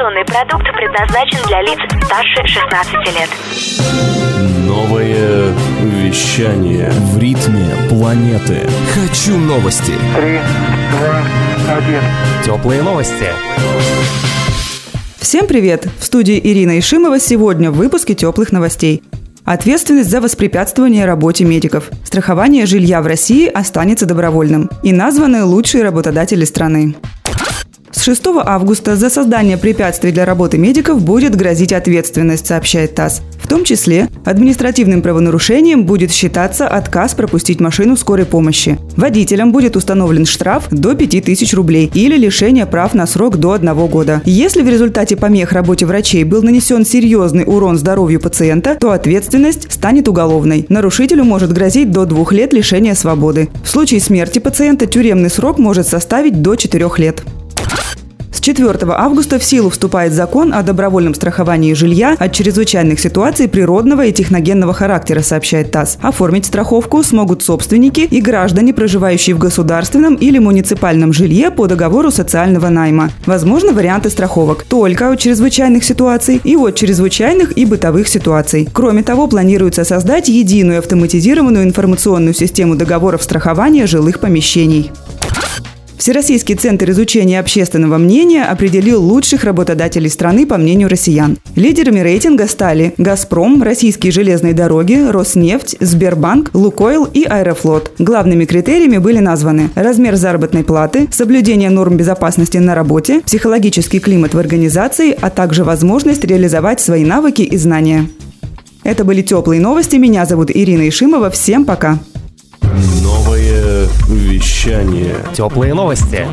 Информационный продукт предназначен для лиц старше 16 лет. Новое вещание в ритме планеты. Хочу новости. Три, два, один. Теплые новости. Всем привет! В студии Ирина Ишимова сегодня в выпуске теплых новостей. Ответственность за воспрепятствование работе медиков. Страхование жилья в России останется добровольным. И названы лучшие работодатели страны. С 6 августа за создание препятствий для работы медиков будет грозить ответственность, сообщает ТАСС. В том числе административным правонарушением будет считаться отказ пропустить машину скорой помощи. Водителям будет установлен штраф до 5000 рублей или лишение прав на срок до одного года. Если в результате помех работе врачей был нанесен серьезный урон здоровью пациента, то ответственность станет уголовной. Нарушителю может грозить до двух лет лишения свободы. В случае смерти пациента тюремный срок может составить до четырех лет. С 4 августа в силу вступает закон о добровольном страховании жилья от чрезвычайных ситуаций природного и техногенного характера, сообщает ТАСС. Оформить страховку смогут собственники и граждане, проживающие в государственном или муниципальном жилье по договору социального найма. Возможны варианты страховок только от чрезвычайных ситуаций и от чрезвычайных и бытовых ситуаций. Кроме того, планируется создать единую автоматизированную информационную систему договоров страхования жилых помещений. Всероссийский центр изучения общественного мнения определил лучших работодателей страны по мнению россиян. Лидерами рейтинга стали «Газпром», «Российские железные дороги», «Роснефть», «Сбербанк», «Лукойл» и «Аэрофлот». Главными критериями были названы размер заработной платы, соблюдение норм безопасности на работе, психологический климат в организации, а также возможность реализовать свои навыки и знания. Это были теплые новости. Меня зовут Ирина Ишимова. Всем пока. Новое Вещание. Теплые новости.